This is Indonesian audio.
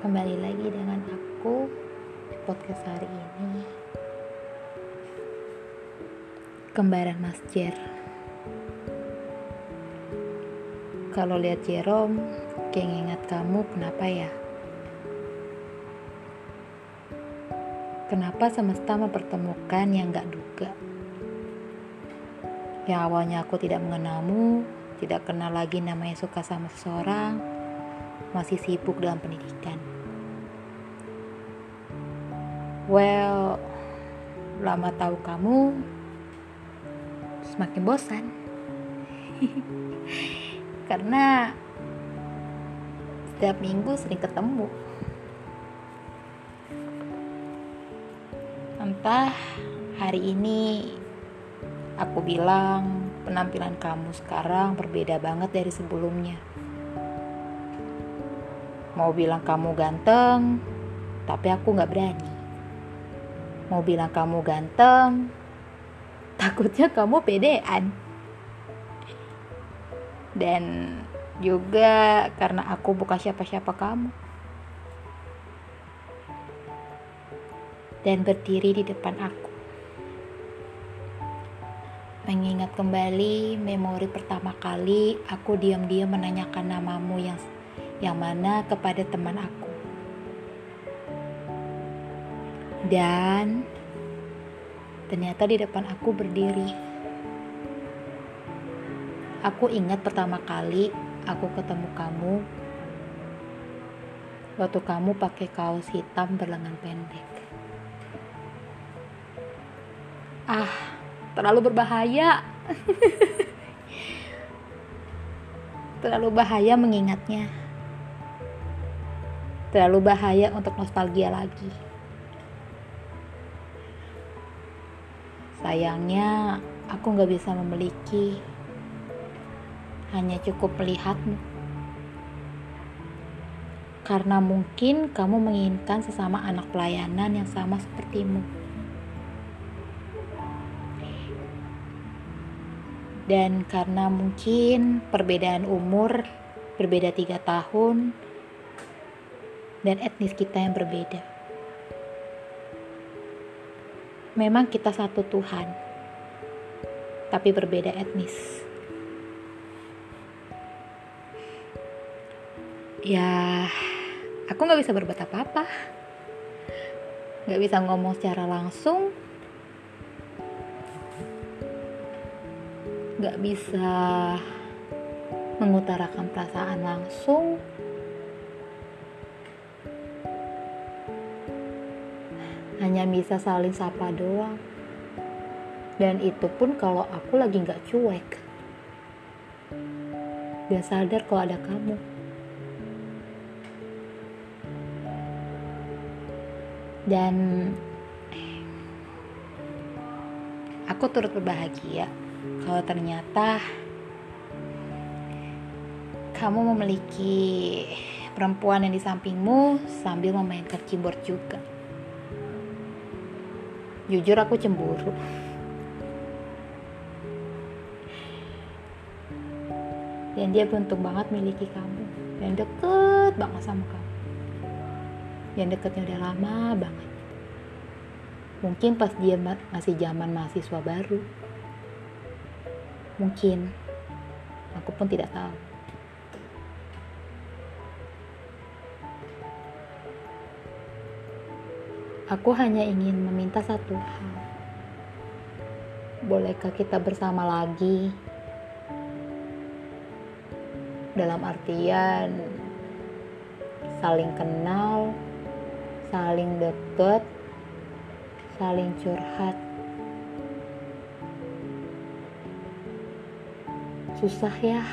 kembali lagi dengan aku di podcast hari ini Kembaran Mas Jer Kalau lihat Jerome kayak ngingat kamu kenapa ya? Kenapa semesta mempertemukan yang gak duga? Yang awalnya aku tidak mengenalmu, tidak kenal lagi namanya suka sama seseorang, masih sibuk dalam pendidikan. Well, lama tahu kamu semakin bosan. Karena setiap minggu sering ketemu. Entah hari ini aku bilang penampilan kamu sekarang berbeda banget dari sebelumnya. Mau bilang kamu ganteng, tapi aku gak berani. Mau bilang kamu ganteng, takutnya kamu pedean. Dan juga karena aku bukan siapa-siapa kamu. Dan berdiri di depan aku. Mengingat kembali memori pertama kali aku diam-diam menanyakan namamu yang yang mana kepada teman aku. Dan ternyata di depan aku berdiri. Aku ingat pertama kali aku ketemu kamu waktu kamu pakai kaos hitam berlengan pendek. Ah, terlalu berbahaya. terlalu bahaya mengingatnya terlalu bahaya untuk nostalgia lagi. Sayangnya, aku gak bisa memiliki, hanya cukup melihatmu. Karena mungkin kamu menginginkan sesama anak pelayanan yang sama sepertimu. Dan karena mungkin perbedaan umur berbeda tiga tahun, dan etnis kita yang berbeda. Memang kita satu Tuhan, tapi berbeda etnis. Ya, aku gak bisa berbuat apa-apa. Gak bisa ngomong secara langsung. Gak bisa mengutarakan perasaan langsung hanya bisa saling sapa doang. Dan itu pun kalau aku lagi nggak cuek. Dan sadar kalau ada kamu. Dan aku turut berbahagia kalau ternyata kamu memiliki perempuan yang di sampingmu sambil memainkan keyboard juga jujur aku cemburu. Dan dia beruntung banget miliki kamu. Dan deket banget sama kamu. Yang deketnya udah lama banget. Mungkin pas dia masih zaman mahasiswa baru. Mungkin. Aku pun tidak tahu Aku hanya ingin meminta satu hal. Bolehkah kita bersama lagi? Dalam artian saling kenal, saling deket, saling curhat. Susah ya